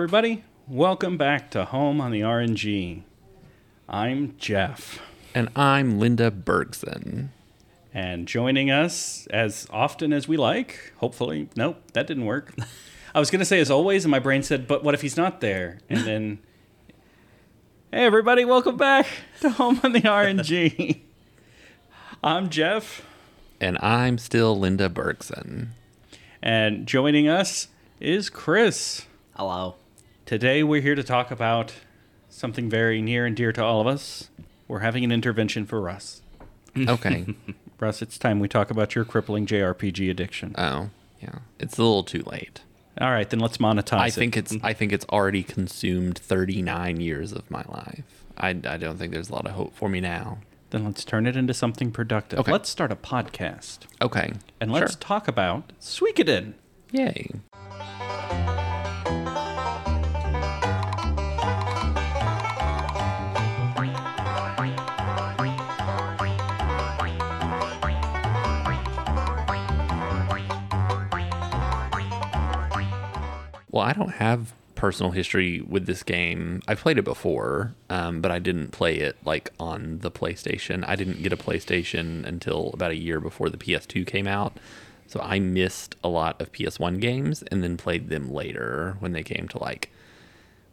Hey, everybody. Welcome back to Home on the RNG. I'm Jeff. And I'm Linda Bergson. And joining us as often as we like, hopefully. Nope, that didn't work. I was going to say as always, and my brain said, but what if he's not there? And then, hey, everybody, welcome back to Home on the RNG. I'm Jeff. And I'm still Linda Bergson. And joining us is Chris. Hello. Today we're here to talk about something very near and dear to all of us. We're having an intervention for Russ. Okay. Russ, it's time we talk about your crippling JRPG addiction. oh, yeah. It's a little too late. All right, then let's monetize I it. think it's I think it's already consumed 39 years of my life. I, I don't think there's a lot of hope for me now. Then let's turn it into something productive. Okay. Let's start a podcast. Okay. And let's Sure. talk about Suikoden. Yay. Well, I don't have personal history with this game. I played it before, um, but I didn't play it like on the PlayStation. I didn't get a PlayStation until about a year before the PS2 came out. So I missed a lot of PS1 games and then played them later when they came to like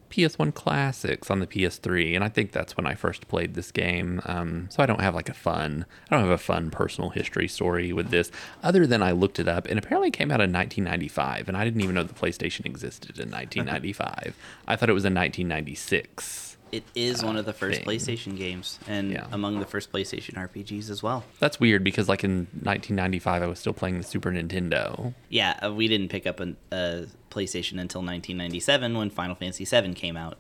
PS1 classics on the PS3, and I think that's when I first played this game. Um, so I don't have like a fun, I don't have a fun personal history story with this, other than I looked it up, and apparently it came out in 1995, and I didn't even know the PlayStation existed in 1995. I thought it was in 1996. It is one of the first thing. PlayStation games, and Yeah. among the first PlayStation RPGs as well. That's weird because like in 1995, I was still playing the Super Nintendo. Yeah, uh, we didn't pick up an- a PlayStation until 1997 when Final Fantasy VII came out.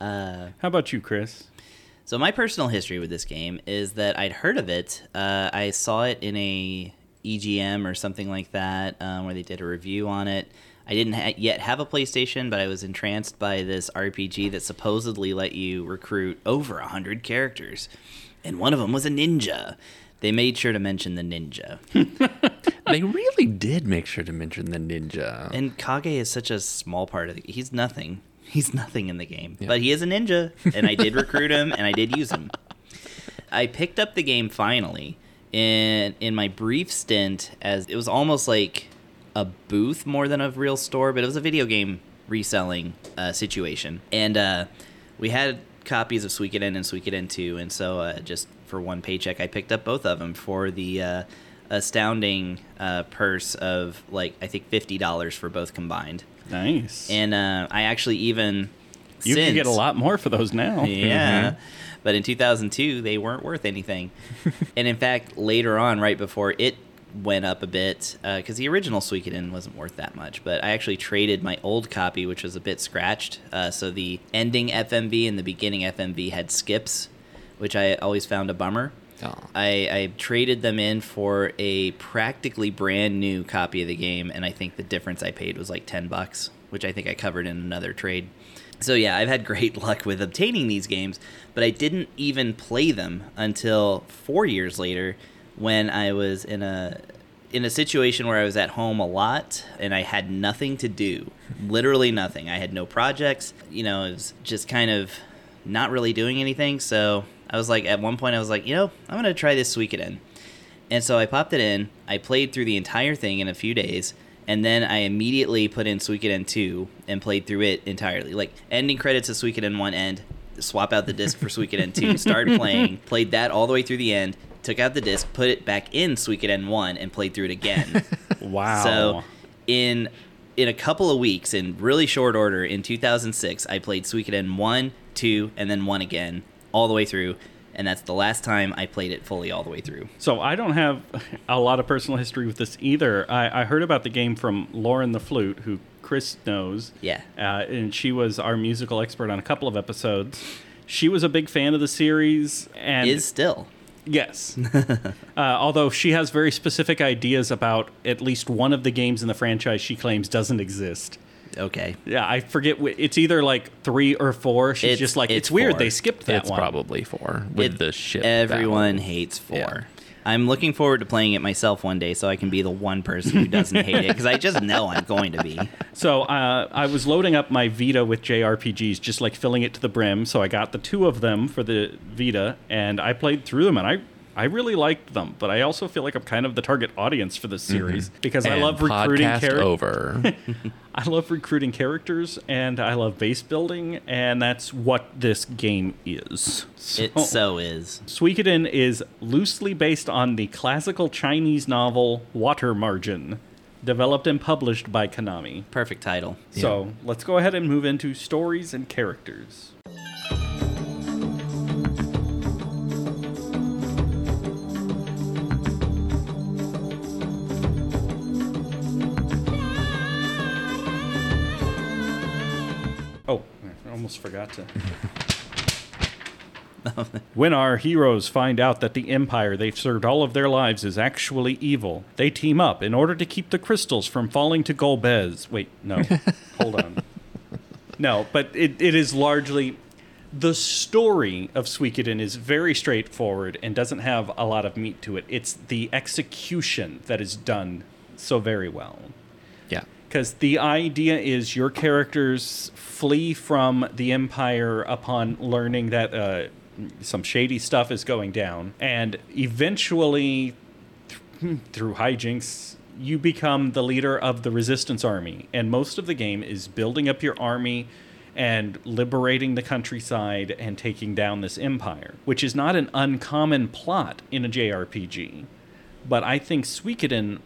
How about you, Chris? So my personal history with this game is that I'd heard of it. Uh, I saw it in a EGM or something like that, um, where they did a review on it. I didn't ha- yet have a PlayStation, but I was entranced by this RPG that supposedly let you recruit over a hundred characters, and one of them was a ninja. They made sure to mention the ninja, they really did make sure to mention the ninja. and Kage is such a small part of the. He's nothing. He's nothing in the game, Yeah. but he is a ninja, and I did recruit him, and I did use him. I picked up the game finally in in my brief stint as it was almost like a booth more than a real store, but it was a video game reselling uh, situation, and uh, we had copies of Suikoden and Suikoden 2, and so uh, just for one paycheck, I picked up both of them for the uh, astounding uh, purse of like I think fifty dollars for both combined, Nice. and uh, I actually even you can get a lot more for those now. yeah. But in 2002, they weren't worth anything. and in fact, later on, right before it went up a bit, because the original Suikoden wasn't worth that much, but I actually traded my old copy, which was a bit scratched. Uh, so the ending FMV and the beginning FMV had skips, which I always found a bummer. Oh. I, I traded them in for a practically brand new copy of the game, and I think the difference I paid was like 10 bucks, which I think I covered in another trade. So yeah, I've had great luck with obtaining these games, but I didn't even play them until 4 years later when I was in a in a situation where I was at home a lot and I had nothing to do. Literally nothing. I had no projects, you know, it was just kind of not really doing anything. So I was like, at one point, I was like, you know, I'm going to try this Suikoden. And so I popped it in. I played through the entire thing in a few days. And then I immediately put in Suikoden 2 and played through it entirely. Like, ending credits of Suikoden 1 end, swap out the disc for Suikoden 2, started playing, played that all the way through the end, took out the disc, put it back in Suikoden 1, and played through it again. Wow. So in in a couple of weeks, in really short order, in 2006, I played Suikoden one, two, and then one again, all the way through, and that's the last time I played it fully all the way through. So I don't have a lot of personal history with this either. I, I heard about the game from Lauren the Flute, who Chris knows. Yeah. Uh, and she was our musical expert on a couple of episodes. She was a big fan of the series, and Is still. Yes. uh, although she has very specific ideas about at least one of the games in the franchise she claims doesn't exist. Okay. Yeah, I forget. wh- It's either like three or four. She's It's- just like, it's, it's weird four. they skipped that one. it's one. probably four with It- the ship. Everyone battle. hates four. I'm looking forward to playing it myself one day, so I can be the one person who doesn't hate it because I just know I'm going to be. So uh, I was loading up my Vita with JRPGs, just like filling it to the brim. So I got the two of them for the Vita, and I played through them, and I. I really liked them, but I also feel like I'm kind of the target audience for this mm-hmm. series because I love recruiting podcast characters. over. I love recruiting characters and I love base building, and that's what this game is. It so is. Suikoden is loosely based on the classical Chinese novel Water Margin, developed and published by Konami. Perfect title. So let's go ahead and move into stories and characters. Almost forgot to. when our heroes find out that the empire they've served all of their lives is actually evil, they team up in order to keep the crystals from falling to Golbez. Wait, no. Hold on. No, but it, it is largely. The story of Suikoden is very straightforward and doesn't have a lot of meat to it. It's the execution that is done so very well. Because the idea is your characters flee from the empire upon learning that uh, some shady stuff is going down. And eventually th- through hijinks you become the leader of the resistance army. And most of the game is building up your army and liberating the countryside and taking down this empire which is not an uncommon plot in a JRPG but I think Suikoden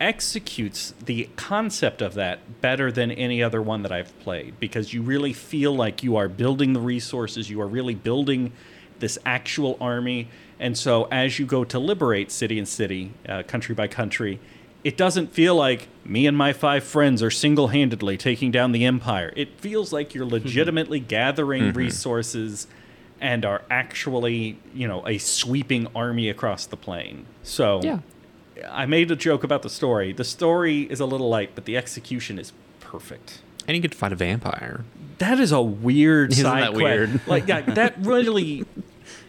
executes the concept of that better than any other one that I've played because you really feel like you are building the resources, you are really building this actual army. And so as you go to liberate city and city, uh, country by country, it doesn't feel like me and my five friends are single handedly taking down the empire. It feels like you're legitimately gathering resources and are actually, you know, a sweeping army across the plain. So Yeah. I made a joke about the story. The story is a little light, but the execution is perfect. And you get to fight a vampire. That is a weird Isn't side that quest. weird? Like yeah, that really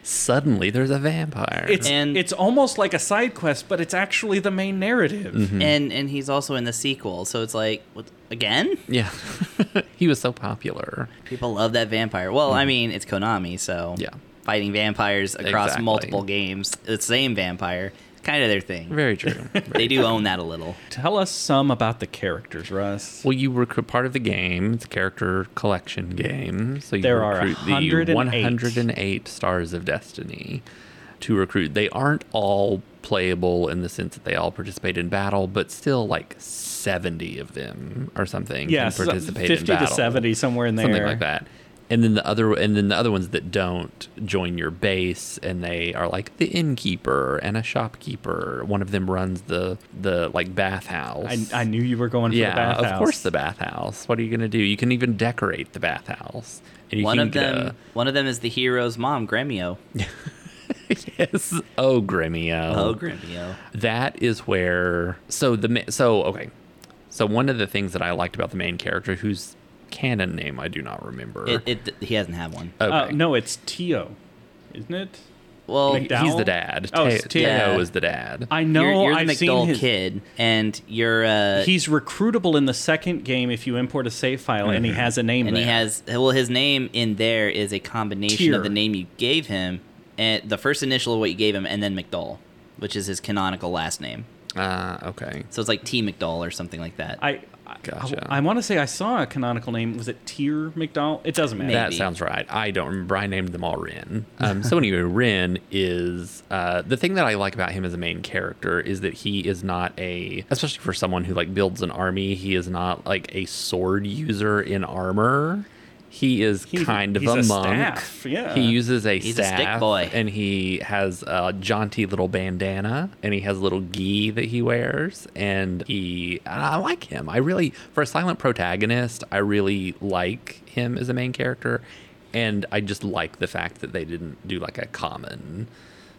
Suddenly, there's a vampire. it's And- it's almost like a side quest, but it's actually the main narrative. Mm-hmm. And and he's also in the sequel, so it's like what, again? yeah. he was so popular. People love that vampire. Well, I mean, it's Konami, so Yeah. fighting vampires across Exactly. multiple games, the same vampire, kind of their thing. Very true. they do own that a little. Tell us some about the characters, Russ. Well, you recruit part of the game. It's a character collection game. So you There are recruit the 108. 108 stars of destiny to recruit. They aren't all playable in the sense that they all participate in battle, but still like 70 of them or something Yeah, can so participate 50 in to 70 somewhere in there. Something like that. And then the other and then the other ones that don't join your base and they are like the innkeeper and a shopkeeper. One of them runs the the like bathhouse. I, I knew you were going for Yeah, the bathhouse. of course the bathhouse. What are you gonna do? You can even decorate the bathhouse. And you One of get them, one of them is the hero's mom, Gremio. a- yes. Oh, Gremio. Oh, Gremio. That is where. So the so okay. So one of the things that I liked about the main character, whose canon name I do not remember. It, it, he hasn't had one. okay. Uh, no, it's Tio, isn't it? Well, McDowell? he's the dad. Oh, Te- it's Yeah. is the dad. I know. you're, you're the I've seen McDowell his. kid, and you're uh, He's recruitable in the second game if you import a save file, and he has a name. and he there. has well, his name in there is a combination Tyr. of the name you gave him, and the first initial of what you gave him, and then McDowell, which is his canonical last name. Ah, okay. So it's like T McDowell or something like that. I. I, Gotcha. I, want to say I saw a canonical name. Was it Tyr McDowell? It doesn't matter. That Maybe. sounds right. I don't remember. I named them all Ren. Um, so anyway, Ren is uh, the thing that I like about him as a main character is that he is not a, especially for someone who like builds an army. He is not like a sword user in armor. He is He's- kind of he's a, a monk. staff, yeah. He uses a He's a stick boy. and he has a jaunty little bandana, and he has a little gi that he wears, and he. I like him. I really, for a silent protagonist, I really like him as a main character, and I just like the fact that they didn't do like a common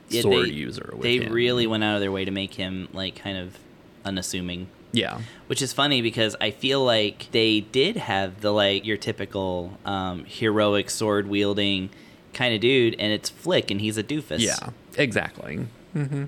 Yeah, sword they- user. With they him. really went out of their way to make him like kind of unassuming. Yeah, Which is funny because I feel like they did have the like your typical um, heroic sword wielding kind of dude, and it's Flick, and he's a doofus. yeah, exactly. hmm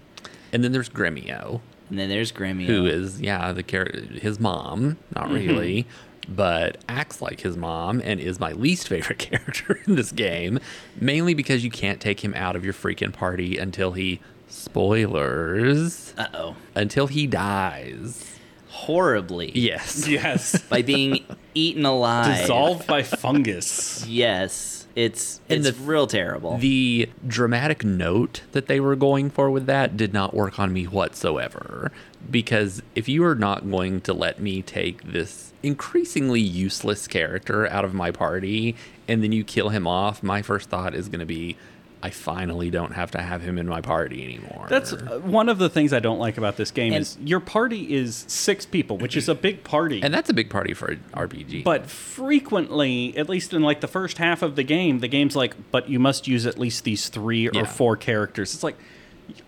And then there's Gremio, And then there's Gremio. who is yeah the character his mom, not Mm-hmm. really, but acts like his mom and is my least favorite character in this game, mainly because you can't take him out of your freaking party until he spoilers Uh oh. until he dies. Horribly. Yes. Yes. By being eaten alive. Dissolved by fungus. Yes. It's And it's the- real terrible. The dramatic note that they were going for with that did not work on me whatsoever. Because if you are not going to let me take this increasingly useless character out of my party and then you kill him off, my first thought is going to be, I finally don't have to have him in my party anymore. That's uh, one of the things I don't like about this game And- is your party is six people, which is a big party. and that's a big party for an RPG. but frequently, at least in like the first half of the game, the game's like, but you must use at least these three or Yeah. four characters. It's like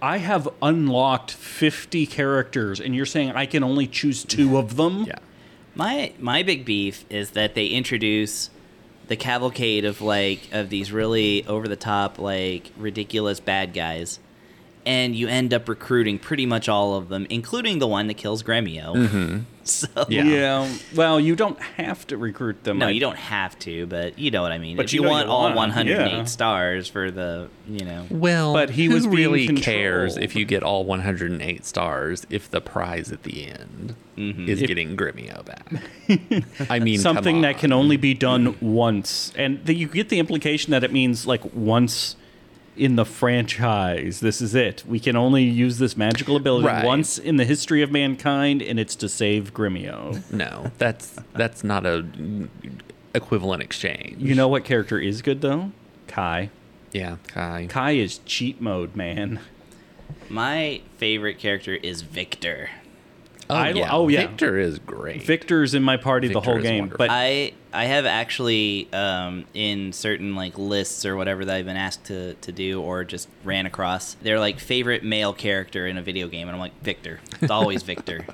I have unlocked 50 characters and you're saying I can only choose two of them? yeah. My my big beef is that they introduce the cavalcade of like of these really over the top like ridiculous bad guys and you end up recruiting pretty much all of them including the one that kills Gremio. Mm-hmm. So Yeah. Yeah. Well, you don't have to recruit them. no, I- you don't have to, but you know what I mean. But if you you, want all want 'em, 108 yeah. stars for the, you know, Well, But he who was being really cares if you get all 108 stars if the prize at the end Mm-hmm. is If- getting Gremio back? I mean, something come that can only be done once, and the, you get the implication that it means like once in the franchise. This is it. We can only use this magical ability Right. once in the history of mankind, and it's to save Gremio. No, that's that's not a equivalent exchange. You know what character is good though? Kai. Yeah, Kai. Kai is cheat mode, man. my favorite character is Victor. Oh, I- yeah. oh, yeah. Victor is great. Victor's in my party the whole game, wonderful. but I I have actually um, in certain like lists or whatever that I've been asked to, to do or just ran across. They're like favorite male character in a video game, and I'm like Victor. It's always Victor.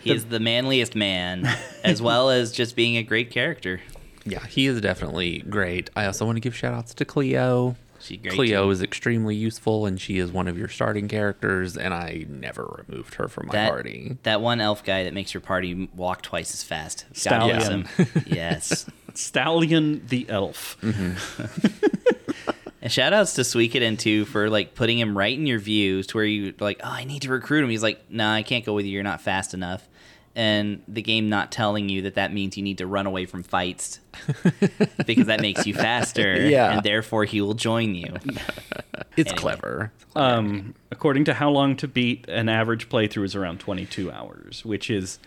He is the manliest man, as well as just being a great character. yeah, he is definitely great. I also want to give shout outs to Cleo. She's great. Cleo too. is extremely useful, and she is one of your starting characters. And I never removed her from my that, party. That one elf guy that makes your party walk twice as fast. Stallion. bless him. yes. Stallion the elf. Mm-hmm. And shout outs to Suikoden too for like putting him right in your views to where you like, oh, I need to recruit him. He's like, no, nah, I can't go with you. You're not fast enough. And the game not telling you that that means you need to run away from fights because that makes you faster. Yeah. And therefore he will join you. It's Anyway. clever. Um, according to how long to beat, an average playthrough is around 22 hours, which is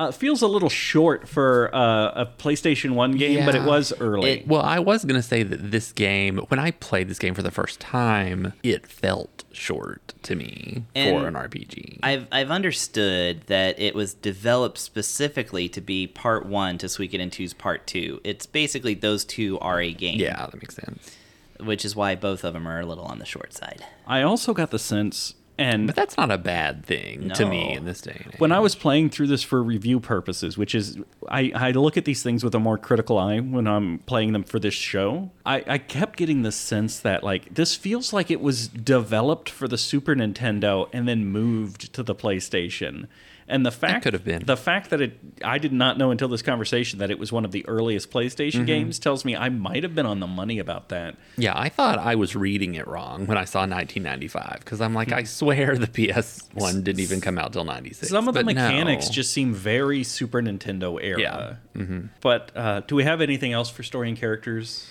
uh, feels a little short for uh, a PlayStation One game, but it was early. It- Well, I was going to say that this game, when I played this game for the first time, it felt short to me And for an RPG. I've I've understood that it was developed specifically to be part one to Suikoden 2's part two. It's basically those two are a game. yeah, that makes sense. Which is why both of them are a little on the short side. I also got the sense, and But that's not a bad thing to me in this day and age. when I was playing through this for review purposes, which is I, I look at these things with a more critical eye when I'm playing them for this show. I, I kept getting the sense that like this feels like it was developed for the Super Nintendo and then moved to the PlayStation. And the fact could have been. the fact that it I did not know until this conversation that it was one of the earliest PlayStation Mm-hmm. games tells me I might have been on the money about that. yeah, I thought I was reading it wrong when I saw 1995 because I'm like, I swear the PS1 didn't even come out till 96. Some of the mechanics no. just seem very Super Nintendo era. Yeah. Mm-hmm. But uh, do we have anything else for story and characters?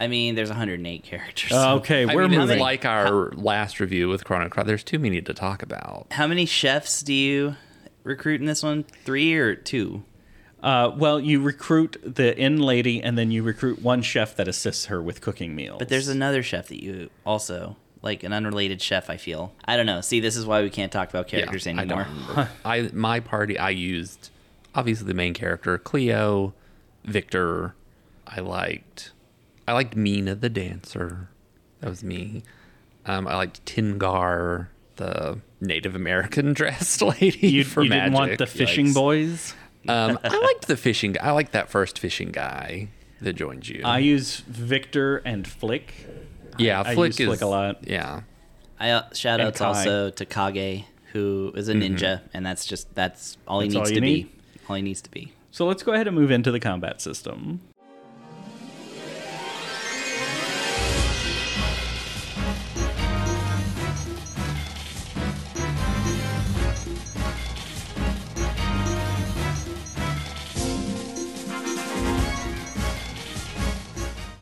I mean, there's 108 characters. Uh, okay, I we're mean, moving. it's like our last review with Chrono Cross. There's too many to talk about. How many chefs do you recruit in this one? Three or two? uh, well, you recruit the inn lady, and then you recruit one chef that assists her with cooking meals. But there's another chef that you also like an unrelated chef. I feel. I don't know. See, this is why we can't talk about characters Yeah, anymore. I. I my party I used obviously the main character Cleo, Victor. I liked I liked Mina the dancer. That was me. Um, I liked Tengaar, the Native American dressed lady you, for you magic. didn't want the fishing Yikes. boys. Um, I liked the fishing. I liked that first fishing guy that joined you. I use Victor and Flick. yeah, I Flick use is Flick a lot. Yeah, I uh, shout And outs Kai. also to Kage, who is a ninja, and that's just that's all he That's all needs you to need? be. All he needs to be. So let's go ahead and move into the combat system.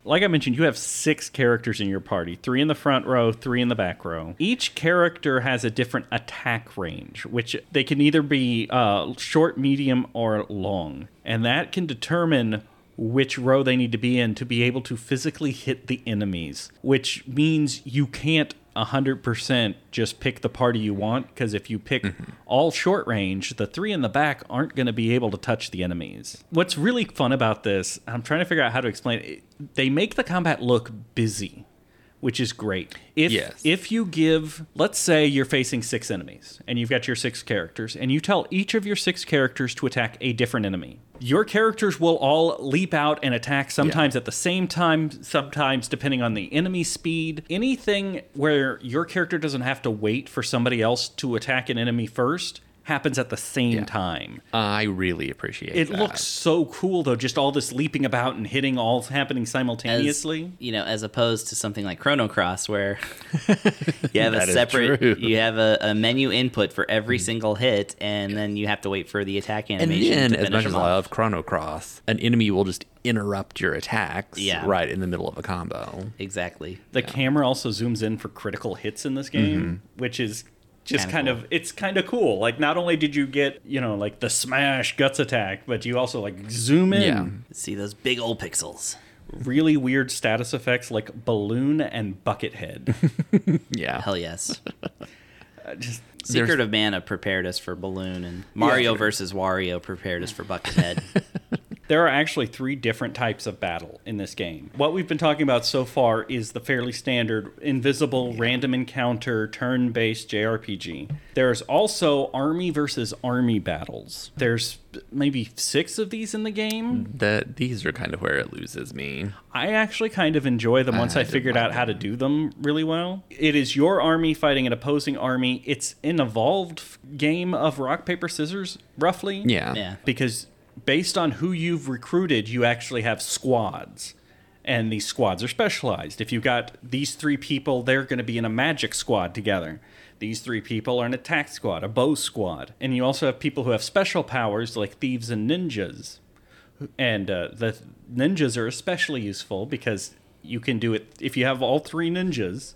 Like I mentioned, you have six characters in your party three in the front row, three in the back row. Each character has a different attack range, which they can either be uh, short, medium, or long. And that can determine which row they need to be in to be able to physically hit the enemies, which means you can't 100% just pick the party you want because if you pick all short range, the three in the back aren't going to be able to touch the enemies. What's really fun about this, I'm trying to figure out how to explain it. They make the combat look busy, which is great. If Yes. if you give, let's say you're facing six enemies and you've got your six characters, and you tell each of your six characters to attack a different enemy, your characters will all leap out and attack sometimes at the same time, sometimes depending on the enemy speed. Anything where your character doesn't have to wait for somebody else to attack an enemy first happens at the same time. I really appreciate It that. looks so cool though, just all this leaping about and hitting all happening As, simultaneously. you know, as opposed to something like Chrono Cross, where you have a separate, you have a, a menu input for every hmm. single hit, and then you have to wait for the attack animation. and animation then, to as much as I love Chrono Cross, an enemy will just interrupt your attacks Yeah. right in the middle of a combo. Exactly. The camera also zooms in for critical hits in this game, mm-hmm. which is just Kinda kind cool. of it's kind of cool. Like not only did you get, you know, like the smash guts attack, but you also like zoom in. Yeah. See those big old pixels. Really weird status effects like balloon and bucket head. Yeah. Hell yes. Uh, just Secret of Mana prepared us for Balloon, and Mario sure. versus Wario prepared us for Buckethead. There are actually three different types of battle in this game. What we've been talking about so far is the fairly standard invisible random encounter turn based JRPG. There's also army versus army battles. There's maybe six of these in the game. That these are kind of where it loses me. I actually kind of enjoy them once I I, figured like out how to do them really well. It is your army fighting an opposing army. It's an evolved game of rock, paper, scissors, roughly. Yeah. yeah. because based on who you've recruited, you actually have squads. And these squads are specialized. If you've got these three people, they're going to be in a magic squad together. These three people are an attack squad, a bow squad. And you also have people who have special powers like thieves and ninjas. And uh, the ninjas are especially useful because you can do it if you have all three ninjas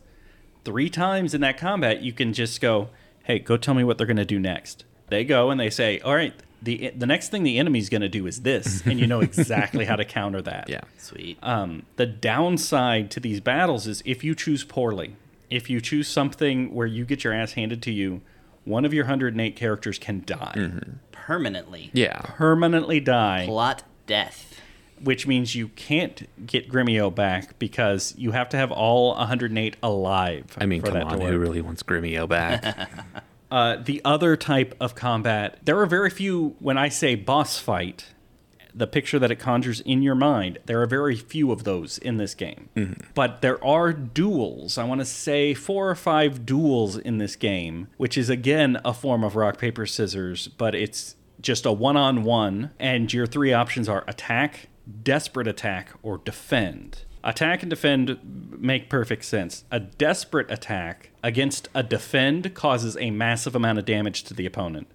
three times in that combat, you can just go, "Hey, go tell me what they're going to do next." They go and they say, "All right, the the next thing the enemy's going to do is this," and you know exactly how to counter that. Yeah. Sweet. Um, the downside to these battles is if you choose poorly, if you choose something where you get your ass handed to you, one of your 108 characters can die, Permanently. Yeah. permanently die, Plot death. which means you can't get Gremio back because you have to have all 108 alive. I mean, for come that on, who really wants Gremio back? Uh, the other type of combat, there are very few, when I say boss fight, the picture that it conjures in your mind, there are very few of those in this game. But there are duels. I want to say four or five duels in this game, which is again a form of rock, paper, scissors, but it's just a one on one. And your three options are attack, desperate attack, or defend. Attack and defend make perfect sense. A desperate attack against a defend causes a massive amount of damage to the opponent.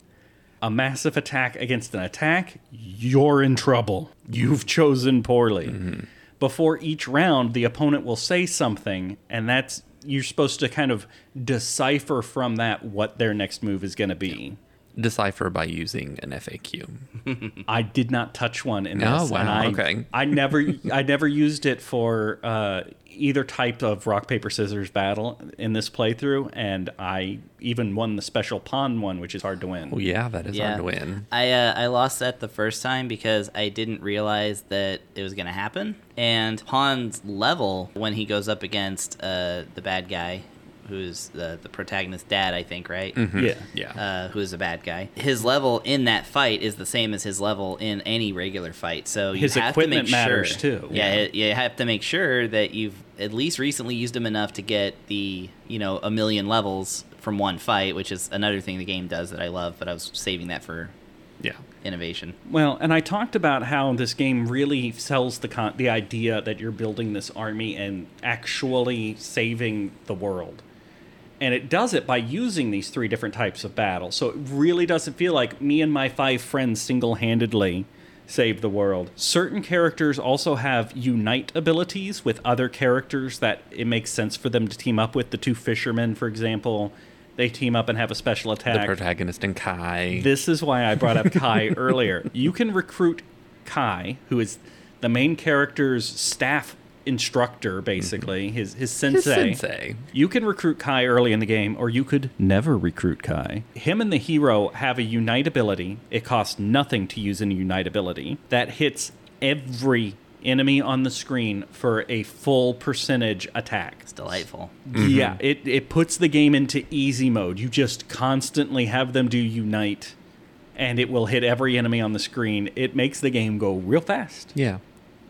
A massive attack against an attack, you're in trouble. You've chosen poorly. Mm-hmm. Before each round, the opponent will say something, and that's you're supposed to kind of decipher from that what their next move is going to be. Decipher by using an FAQ. I did not touch one in Oh, this. and wow, I, okay. I never, I never used it for uh, either type of rock paper scissors battle in this playthrough, and I even won the special Pahn one, which is hard to win. Oh yeah, that is Yeah. hard to win. I uh, I lost that the first time because I didn't realize that it was gonna happen. And Pahn's level when he goes up against uh, the bad guy who's the the protagonist's dad, I think, right? Yeah. Yeah. Uh, who is a bad guy. His level in that fight is the same as his level in any regular fight. So you His have equipment to make matters, sure, too. Yeah, Yeah. you have to make sure that you've at least recently used him enough to get the you know a million levels from one fight, which is another thing the game does that I love. But I was saving that for yeah. innovation. Well, and I talked about how this game really sells the con- the idea that you're building this army and actually saving the world. And it does it by using these three different types of battle. So it really doesn't feel like me and my five friends single-handedly save the world. Certain characters also have unite abilities with other characters that it makes sense for them to team up with. The two fishermen, for example, they team up and have a special attack. The protagonist and Kai. This is why I brought up Kai earlier. You can recruit Kai, who is the main character's staff instructor, basically, mm-hmm. his, his sensei. His sensei. You can recruit Kai early in the game, or you could never recruit Kai. Him and the hero have a unite ability. It costs nothing to use a unite ability that hits every enemy on the screen for a full percentage attack. It's delightful. Yeah, mm-hmm. it, it puts the game into easy mode. You just constantly have them do unite, and it will hit every enemy on the screen. It makes the game go real fast. Yeah.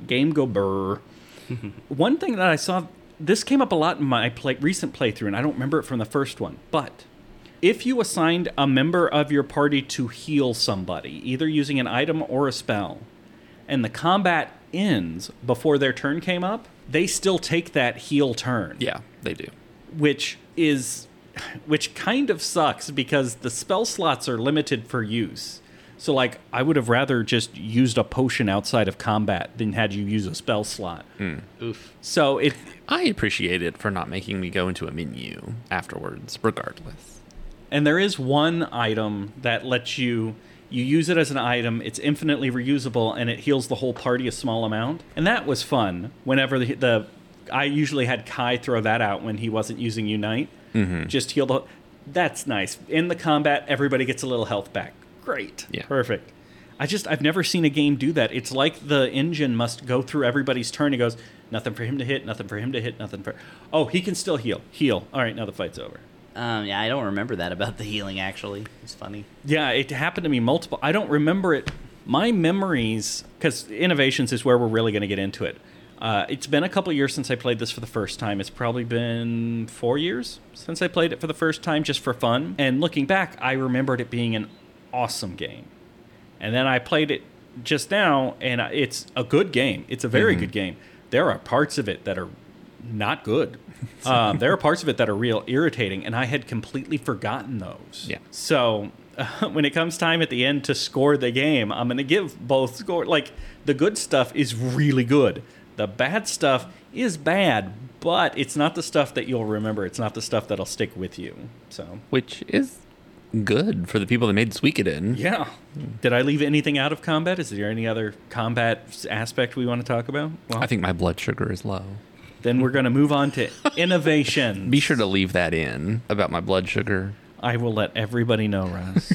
Game go burr. one thing that I saw, this came up a lot in my play, recent playthrough, and I don't remember it from the first one, but if you assigned a member of your party to heal somebody, either using an item or a spell, and the combat ends before their turn came up, they still take that heal turn Yeah, they do. which is which kind of sucks because the spell slots are limited for use. So like I would have rather just used a potion outside of combat than had you use a spell slot. Hmm. Oof. So it I appreciate it for not making me go into a menu afterwards, regardless. and there is one item that lets you you use it as an item, it's infinitely reusable and it heals the whole party a small amount. And that was fun whenever the, the I usually had Kai throw that out when he wasn't using Unite. Mm-hmm. Just heal the That's nice. In the combat, everybody gets a little health back. Great. Yeah. Perfect. I just I've never seen a game do that. It's like the engine must go through everybody's turn. It goes nothing for him to hit, nothing for him to hit, nothing for. Oh, he can still heal. Heal. All right, now the fight's over. Um, yeah, I don't remember that about the healing. Actually, it's funny. Yeah, it happened to me multiple. I don't remember it. My memories, because innovations is where we're really going to get into it. Uh, it's been a couple years since I played this for the first time. It's probably been four years since I played it for the first time, just for fun. And looking back, I remembered it being an awesome game. And then I played it just now, and it's a good game. It's a very good game. There are parts of it that are not good. um, there are parts of it that are real irritating, and I had completely forgotten those. Yeah. So uh, when it comes time at the end to score the game, I'm going to give both score. Like the good stuff is really good. The bad stuff is bad, but it's not the stuff that you'll remember. It's not the stuff that'll stick with you. So Which is good for the people that made Suikoden. yeah. Did I leave anything out of combat? Is there any other combat aspect we want to talk about? Well, I think my blood sugar is low. then we're going to move on to innovation. Be sure to leave that in about my blood sugar. I will let everybody know, Russ.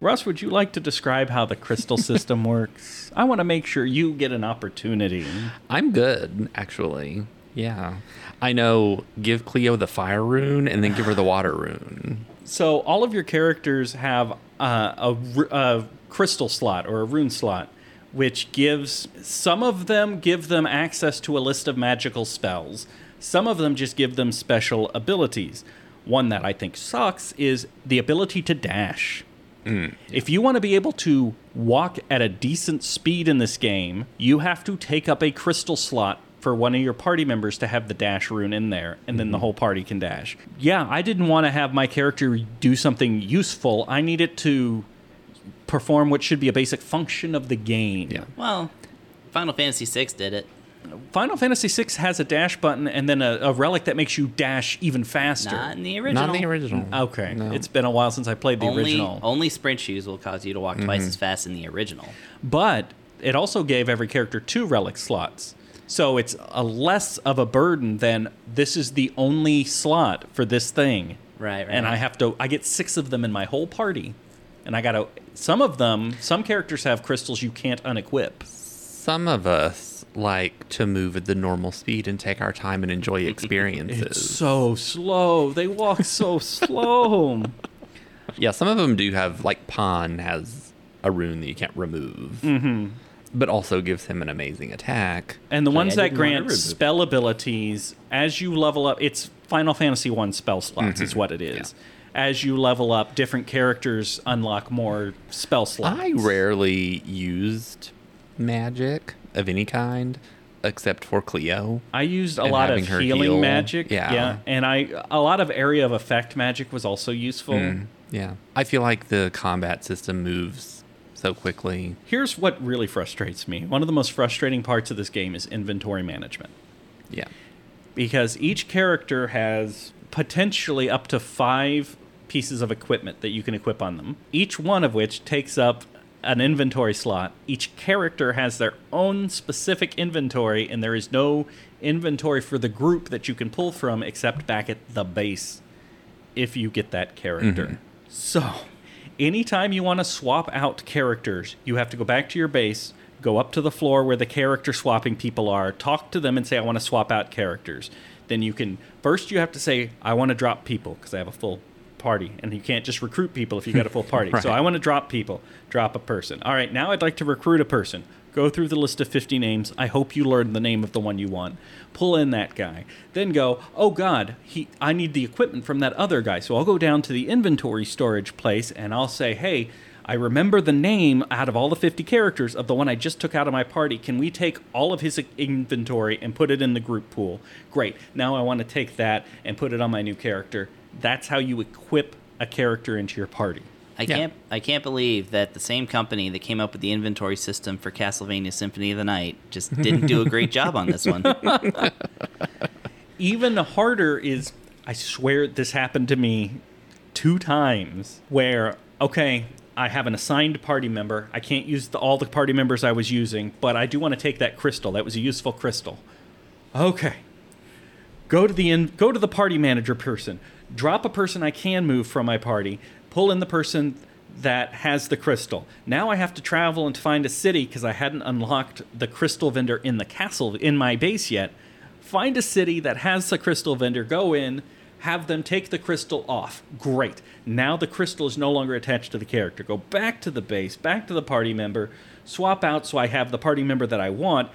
Russ, would you like to describe how the crystal system works? I want to make sure you get an opportunity. I'm good, actually. Yeah. I know give Cleo the fire rune and then give her the water rune. So all of your characters have uh, a, a crystal slot or a rune slot, which gives some of them give them access to a list of magical spells. Some of them just give them special abilities. One that I think sucks is the ability to dash. Mm. If you want to be able to walk at a decent speed in this game, you have to take up a crystal slot for one of your party members to have the dash rune in there, and then the mm-hmm. whole party can dash. Yeah, I didn't want to have my character do something useful. I needed to perform what should be a basic function of the game. Yeah. Well, Final Fantasy VI did it. Final Fantasy VI has a dash button and then a, a relic that makes you dash even faster. Not in the original. Not in the original. Okay, No. it's been a while since I played the only, original. Only sprint shoes will cause you to walk twice mm-hmm. as fast in the original. But it also gave every character two relic slots. So it's a less of a burden than this is the only slot for this thing. Right, right. And I have to I get 6 of them in my whole party. And I got to some of them, some characters have crystals you can't unequip. Some of us like to move at the normal speed and take our time and enjoy experiences. It's so slow. They walk so slow. Yeah, some of them do have like Pahn has a rune that you can't remove, mm-hmm. but also gives him an amazing attack. And the ones that grant spell abilities as you level up, it's Final Fantasy One spell slots is what it is. As you level up, different characters unlock more spell slots. I rarely used magic of any kind except for Cleo. I used a lot of healing heal. magic. Yeah. and I a lot of area of effect magic was also useful. Mm, yeah, I feel like the combat system moves so quickly. Here's what really frustrates me. One of the most frustrating parts of this game is inventory management. Yeah, because each character has potentially up to five pieces of equipment that you can equip on them, each one of which takes up an inventory slot. Each character has their own specific inventory, and there is no inventory for the group that you can pull from except back at the base if you get that character. Mm-hmm. So, anytime you want to swap out characters, you have to go back to your base, go up to the floor where the character swapping people are, talk to them and say, I want to swap out characters. Then you can, first, you have to say, I want to drop people because I have a full party. And you can't just recruit people if you got a full party. So I want to drop people, drop a person. All right, now I'd like to recruit a person. Go through the list of 50 names. I hope you learn the name of the one you want. Pull in that guy. Then go, oh God, he, I need the equipment from that other guy. So I'll go down to the inventory storage place and I'll say, hey, I remember the name out of all the 50 characters of the one I just took out of my party. Can we take all of his inventory and put it in the group pool? Great. Now I want to take that and put it on my new character. That's how you equip a character into your party. I Yeah. can't I can't believe that the same company that came up with the inventory system for Castlevania Symphony of the Night just didn't do a great job on this one. even harder is I swear this happened to me two times where okay, I have an assigned party member. I can't use the, all the party members I was using, but I do want to take that crystal. That was a useful crystal. Okay. Go to the in, go to the party manager person. Drop a person I can move from my party. Pull in the person that has the crystal. Now I have to travel and find a city because I hadn't unlocked the crystal vendor in the castle in my base yet. Find a city that has the crystal vendor. Go in, have them take the crystal off. Great. Now the crystal is no longer attached to the character. Go back to the base, back to the party member, swap out so I have the party member that I want,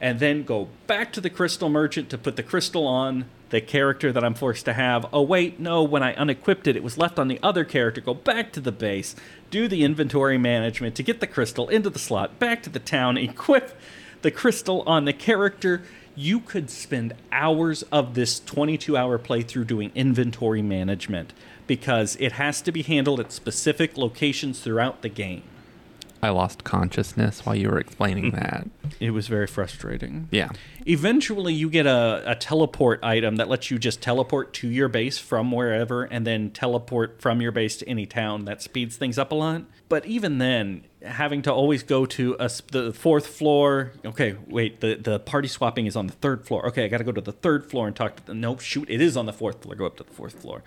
and then go back to the crystal merchant to put the crystal on the character that I'm forced to have. Oh, wait, no, when I unequipped it, it was left on the other character. Go back to the base, do the inventory management to get the crystal into the slot, back to the town, equip the crystal on the character. You could spend hours of this 22 hour playthrough doing inventory management because it has to be handled at specific locations throughout the game. I lost consciousness while you were explaining mm. that. It was very frustrating. Yeah. Eventually, you get a, a teleport item that lets you just teleport to your base from wherever and then teleport from your base to any town. That speeds things up a lot. But even then, having to always go to a, the fourth floor. Okay, wait, the, the party swapping is on the third floor. Okay, I got to go to the third floor and talk to the. Nope, shoot, it is on the fourth floor. Go up to the fourth floor.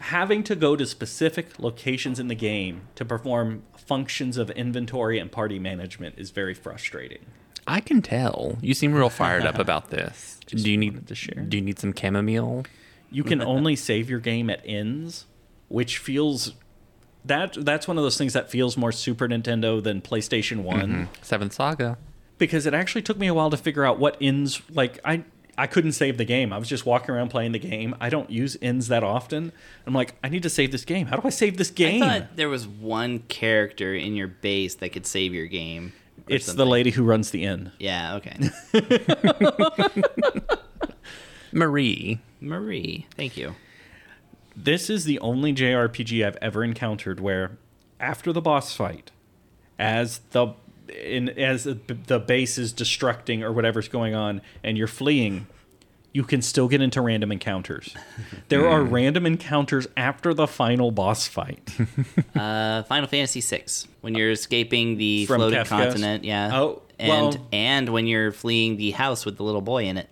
Having to go to specific locations in the game to perform functions of inventory and party management is very frustrating. I can tell. You seem real fired up about this. Just do you need to share. Do you need some chamomile? You can only save your game at ends, which feels that that's one of those things that feels more Super Nintendo than PlayStation One mm-hmm. Seventh Saga. because it actually took me a while to figure out what ends. Like I I couldn't save the game. I was just walking around playing the game. I don't use ends that often. I'm like, I need to save this game. How do I save this game? I thought there was one character in your base that could save your game. or it's the lady who runs the inn. Yeah, okay. Marie. Marie, thank you. This is the only JRPG I've ever encountered where, after the boss fight, as the in as the, the base is destructing or whatever's going on, and you're fleeing, you can still get into random encounters. There are random encounters after the final boss fight. Uh, Final Fantasy VI, when you're escaping the From floated Kefka's? continent, yeah. Oh, and Well- and when you're fleeing the house with the little boy in it,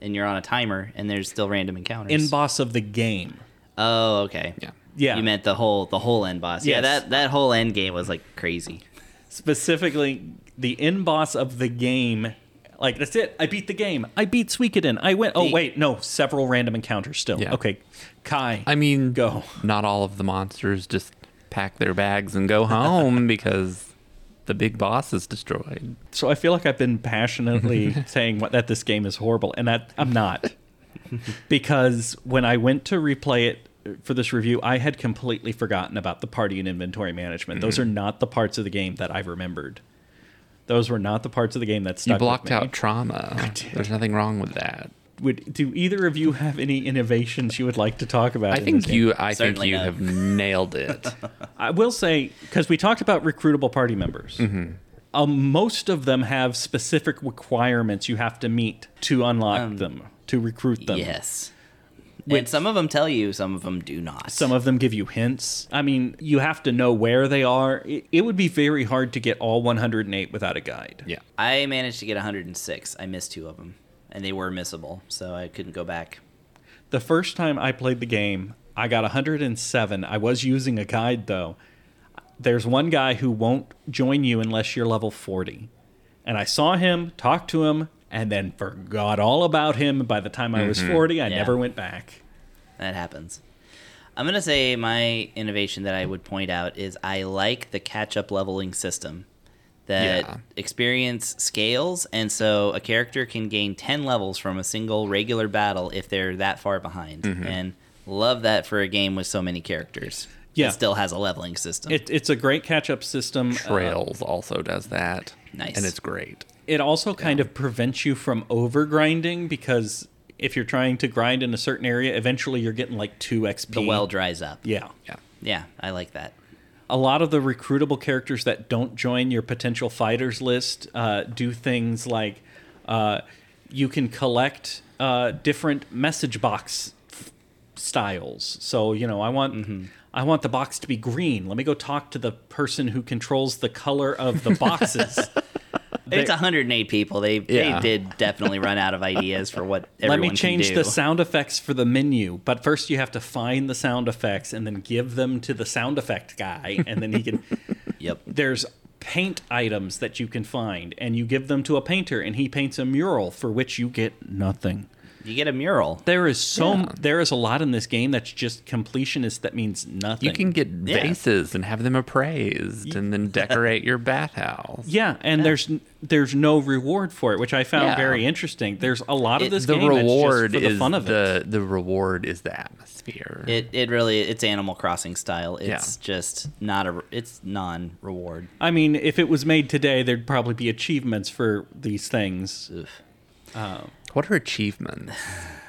and you're on a timer, and there's still random encounters. In boss of the game. oh, okay. Yeah. Yeah. You meant the whole the whole end boss. Yeah, Yes. that that whole end game was like crazy. Specifically, the end boss of the game. Like, that's it. I beat the game. I beat Suikoden. I went. Oh, The- wait. No. Several random encounters still. Yeah. Okay. Kai. I mean, Go. Not all of the monsters just pack their bags and go home because the big boss is destroyed. So I feel like I've been passionately saying what, that this game is horrible, and that I'm not. because when I went to replay it for this review, I had completely forgotten about the party and inventory management. Those Mm-hmm. are not the parts of the game that I remembered. Those were not the parts of the game that stuck You blocked with me. out trauma. There's nothing wrong with that. Would do either of you have any innovations you would like to talk about? I in think this game? you. I think you no. have nailed it. I will say because we talked about recruitable party members. Mm-hmm. Um, most of them have specific requirements you have to meet to unlock Um, them, to recruit them. Yes. Which- and some of them tell you, some of them do not. Some of them give you hints. I mean, you have to know where they are. It, it would be very hard to get all 108 without a guide. Yeah. I managed to get 106. I missed two of them, and they were missable, so I couldn't go back. The first time I played the game, I got 107. I was using a guide though. There's one guy who won't join you unless you're level 40. And I saw him, talked to him, and then forgot all about him. By the time I was 40, I Yeah. never went back. That happens. I'm gonna say my innovation that I would point out is I like the catch-up leveling system. That Yeah. experience scales, and so a character can gain 10 levels from a single regular battle if they're that far behind. And love that for a game with so many characters. Yeah. It still has a leveling system. It, it's a great catch up system. Uh, Trails also does that. Nice. And it's great. It also kind of prevents you from over grinding because if you're trying to grind in a certain area, eventually you're getting like 2 XP. the well dries up. Yeah. Yeah. Yeah, I like that. a lot of the recruitable characters that don't join your potential fighters list uh, do things like uh, you can collect uh, different message box f- styles. So you know, I want I want the box to be green. Let me go talk to the person who controls the color of the boxes. It's 108 people. They Yeah. they did definitely run out of ideas for what. Let me change the sound effects for the menu, but first you have to find the sound effects and then give them to the sound effect guy, and then he can. Yep. there's paint items that you can find and you give them to a painter and he paints a mural for which you get nothing You get a mural. there is so Yeah. there is a lot in this game that's just completionist that means nothing You can get Yeah. vases and have them appraised and then decorate your bathhouse. yeah and there's there's no reward for it which i found Yeah. very interesting there's a lot of It- this the game reward that's just for the is fun of it the the reward is the atmosphere. It it really it's Animal Crossing style. It's Yeah. just not a it's non reward. i mean if it was made today there'd probably be achievements for these things um, what are achievements?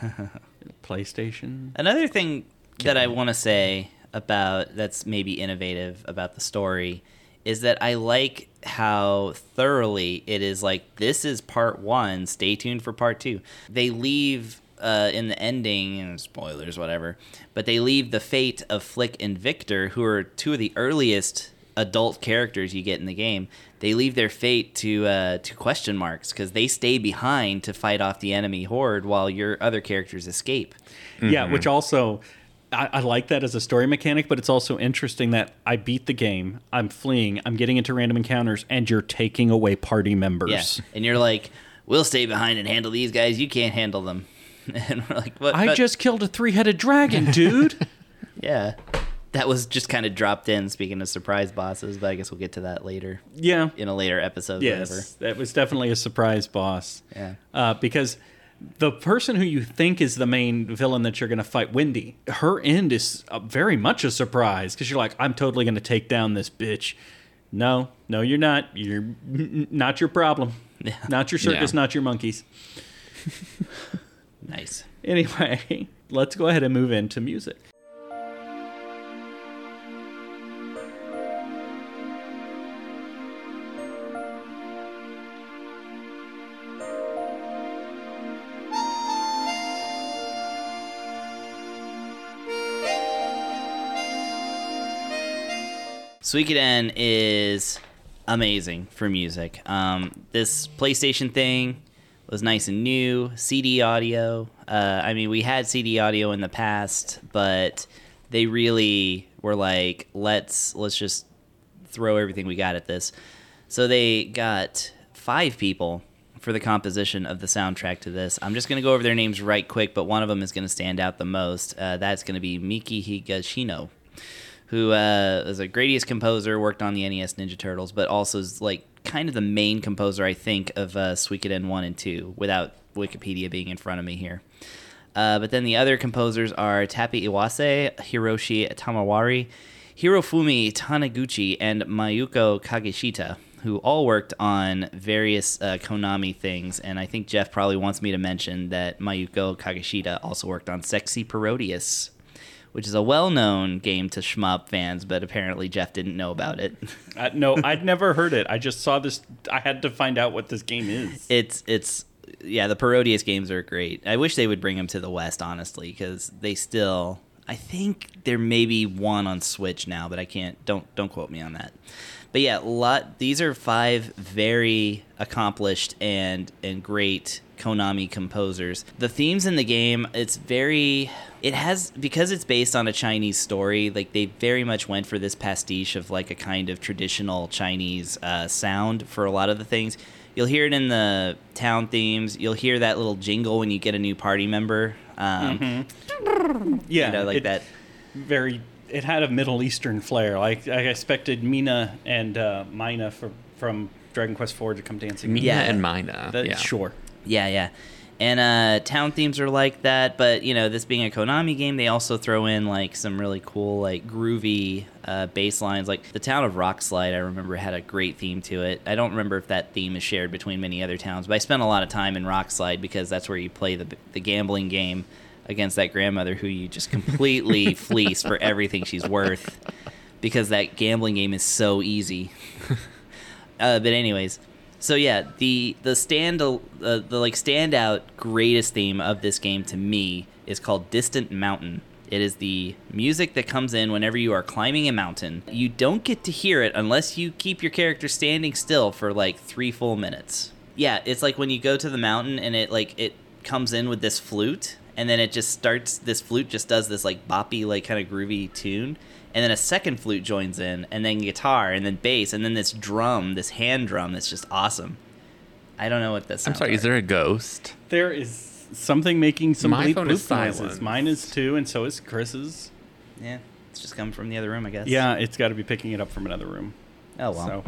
playstation Another thing that I want to say about that's maybe innovative about the story is that I like how thoroughly it is like this is part one. Stay tuned for part two. They leave uh, in the ending, and spoilers, whatever, but they leave the fate of Flick and Victor, who are two of the earliest adult characters you get in the game. They leave their fate to uh, to question marks because they stay behind to fight off the enemy horde while your other characters escape. Yeah, which also I, I like that as a story mechanic, but it's also interesting that I beat the game, I'm fleeing, I'm getting into random encounters, and you're taking away party members. Yeah, and you're like, we'll stay behind and handle these guys. You can't handle them. and we're like, what? I but- just killed a three-headed dragon, dude. yeah. That was just kind of dropped in. Speaking of surprise bosses, but I guess we'll get to that later yeah. in a later episode. Whatever. Yes, that was definitely a surprise boss. Yeah. Uh, because the person who you think is the main villain that you're going to fight, Windy, her end is uh, very much a surprise because you're like, I'm totally going to take down this bitch. No, no, you're not. You're n- n- not your problem. Yeah. Not your circus, Yeah. not your monkeys. Nice. Anyway, let's go ahead and move into music. Suikoden is amazing for music. Um, this PlayStation thing was nice and new. CD audio. Uh, I mean, we had CD audio in the past, but they really were like, let's let's just throw everything we got at this. So they got five people for the composition of the soundtrack to this. I'm just going to go over their names right quick, but one of them is going to stand out the most. Uh, that's going to be Miki Higashino, who uh, is a Gradius composer, worked on the NES Ninja Turtles, but also is like kind of the main composer, I think, of uh, Suikoden 1 and 2, without Wikipedia being in front of me here. Uh, but then the other composers are Tapi Iwase, Hiroshi Tamawari, Hirofumi Taniguchi, and Mayuko Kageshita, who all worked on various uh, Konami things. And I think Jeff probably wants me to mention that Mayuko Kageshita also worked on Sexy Parodius, which is a well known game to shmup fans, but apparently Jeff didn't know about it. Uh, no, I'd never heard it. I just saw this. I had to find out what this game is. it's it's yeah the parodius games are great i wish they would bring them to the west honestly because they still i think there may be one on switch now but i can't don't don't quote me on that but yeah lot these are five very accomplished and and great konami composers the themes in the game it's very it has because it's based on a chinese story like they very much went for this pastiche of like a kind of traditional chinese uh, sound for a lot of the things You'll hear it in the town themes. You'll hear that little jingle when you get a new party member. Um, Yeah, You know, like it- that. Very. It had a Middle Eastern flair. Like I expected Mina and uh, Mina from from Dragon Quest IV to come dancing. Mina Yeah. and Mina. That- yeah. Sure. Yeah, yeah. And uh, town themes are like that, but you know, this being a Konami game, they also throw in like some really cool, like groovy uh, bass lines. Like the town of Rockslide, I remember had a great theme to it. I don't remember if that theme is shared between many other towns, but I spent a lot of time in Rockslide because that's where you play the the gambling game against that grandmother who you just completely fleece for everything she's worth because that gambling game is so easy. uh, but anyways, so yeah, the the stand uh, the like standout greatest theme of this game to me is called Distant Mountain. It is the music that comes in whenever you are climbing a mountain. You don't get to hear it unless you keep your character standing still for like 3 full minutes. Yeah, it's like when you go to the mountain and it like it comes in with this flute and then it just starts this flute just does this like boppy like kind of groovy tune and then a second flute joins in and then guitar and then bass and then this drum this hand drum that's just awesome i don't know what this I'm sorry, is there a ghost? There is something making some My bleep phone bloop is noises. Mine is too, and so is Chris's. yeah it's just coming from the other room i guess Yeah, it's got to be picking it up from another room. oh well So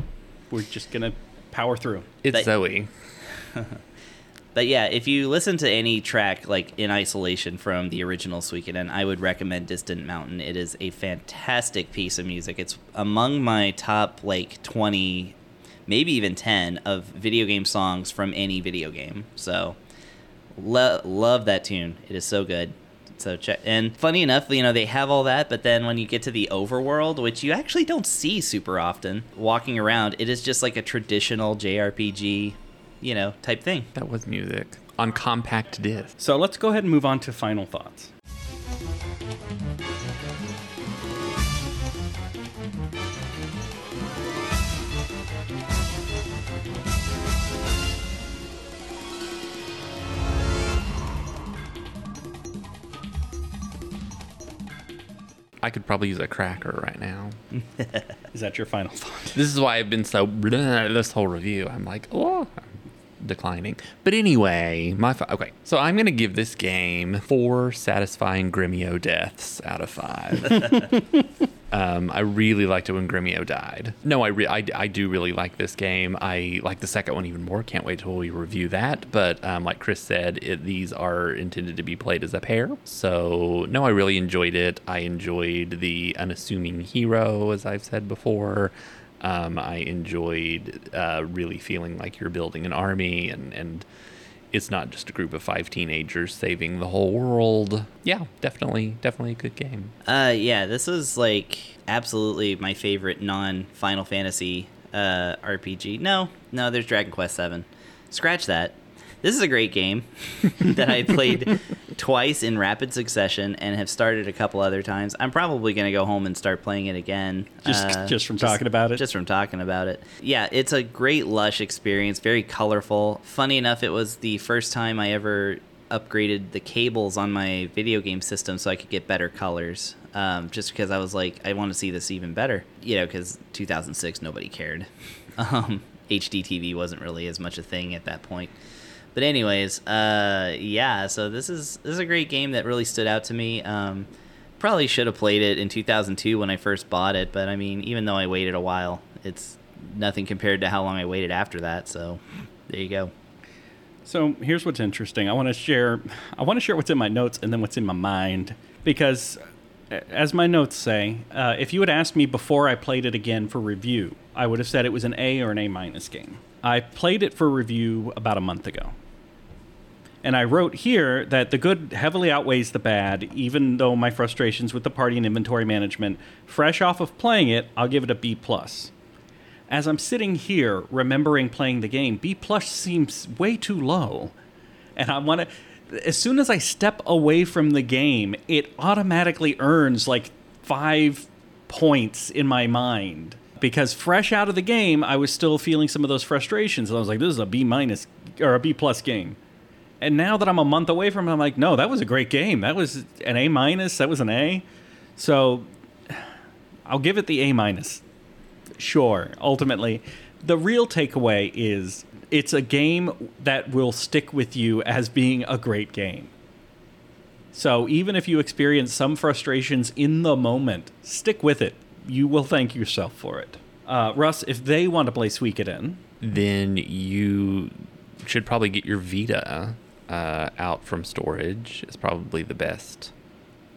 we're just gonna power through. It's But- Zoe. But yeah, if you listen to any track like in isolation from the original Suikoden, I would recommend Distant Mountain. It is a fantastic piece of music. It's among my top like 20, maybe even 10 of video game songs from any video game. So lo- love that tune. It is so good. So check. And funny enough, you know, they have all that, but then when you get to the overworld, which you actually don't see super often walking around, it is just like a traditional JRPG, you know, type thing. That was music on compact disc. So let's go ahead and move on to final thoughts. I could probably use a cracker right now. Is that your final thought? This is why I've been so bleh, this whole review. I'm like, oh, I'm declining. But anyway, my fi- okay. So I'm gonna give this game four satisfying Gremio deaths out of five. um, I really liked it when Gremio died. No, I, re- I I do really like this game. I like the second one even more. Can't wait till we review that. But um, like Chris said, it, these are intended to be played as a pair. So no, I really enjoyed it. I enjoyed the unassuming hero, as I've said before. Um, I enjoyed uh, really feeling like you're building an army and, and it's not just a group of five teenagers saving the whole world. Yeah, definitely, definitely a good game. Uh, yeah, this is like absolutely my favorite non Final Fantasy uh, RPG. No, no, there's Dragon Quest Seven. Scratch that. This is a great game that I played twice in rapid succession and have started a couple other times. I'm probably going to go home and start playing it again. Just- Uh, just from talking about it? Just from talking about it. Yeah, it's a great lush experience, very colorful. Funny enough, it was the first time I ever upgraded the cables on my video game system so I could get better colors. Um, just because I was like, I want to see this even better. You know, because 2006, nobody cared. Um, HD TV wasn't really as much a thing at that point. But anyways, uh, yeah. So this is this is a great game that really stood out to me. Um, probably should have played it in 2002 when I first bought it, but I mean, even though I waited a while, it's nothing compared to how long I waited after that. So there you go. So here's what's interesting. I want to share. I want to share what's in my notes and then what's in my mind because, as my notes say, uh, if you had asked me before I played it again for review, I would have said it was an A or an A minus game. I played it for review about a month ago, and I wrote here that the good heavily outweighs the bad. Even though my frustrations with the party and inventory management, fresh off of playing it, I'll give it a B plus as I'm sitting here remembering playing the game, B plus seems way too low. And I want to, as soon as I step away from the game, it automatically earns like five points in my mind. Because fresh out of the game, I was still feeling some of those frustrations. And I was like, this is a B minus or a B plus game. And now that I'm a month away from it, I'm like, no, that was a great game. That was an A minus. That was an A. So I'll give it the A minus sure ultimately the real takeaway is it's a game that will stick with you as being a great game so even if you experience some frustrations in the moment stick with it you will thank yourself for it uh, russ if they want to play suikoden then you should probably get your Vita uh, out from storage. is probably the best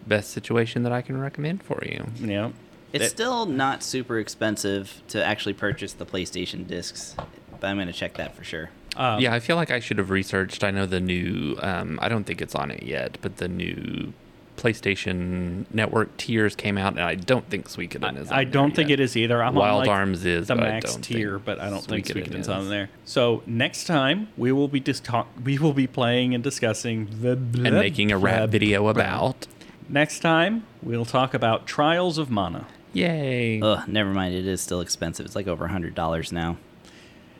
best situation that I can recommend for you. you know It's It- still not super expensive to actually purchase the PlayStation discs, but I'm going to check that for sure. uh, yeah, I feel like I should have researched. I know the new. Um, I don't think it's on it yet, but the new PlayStation Network tiers came out, and I don't think Suikoden is. On I don't there think yet. it is either. I'm Wild on like Arms is the max tier, but I don't think Suikoden Suikoden's is. on there. So next time we will be dis- talk- we will be playing and discussing the And making a rap video about. Next time we'll talk about Trials of Mana. Yay! Ugh, never mind. It is still expensive. It's like over a hundred dollars now.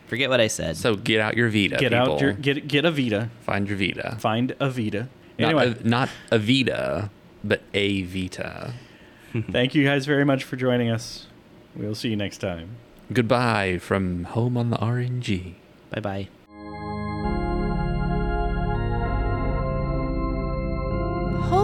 Forget what I said. so get out your Vita. Get people. out your get get a Vita. Find your Vita. Find a Vita. Not, Anyway, a, not a Vita, but a Vita. thank you guys very much for joining us. We'll see you next time. Goodbye from home on the RNG. bye bye.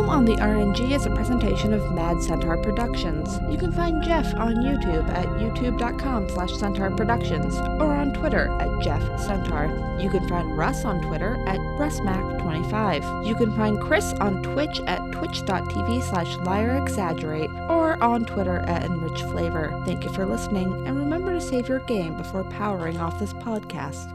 Home on the RNG is a presentation of Mad Centaur Productions. You can find Jeff on YouTube at youtube.com slash centaur productions or on Twitter at Jeff Centaur. You can find Russ on Twitter at RussMac25. You can find Chris on Twitch at twitch.tv slash liarexaggerate or on Twitter at enrichflavor. Thank you for listening and remember to save your game before powering off this podcast.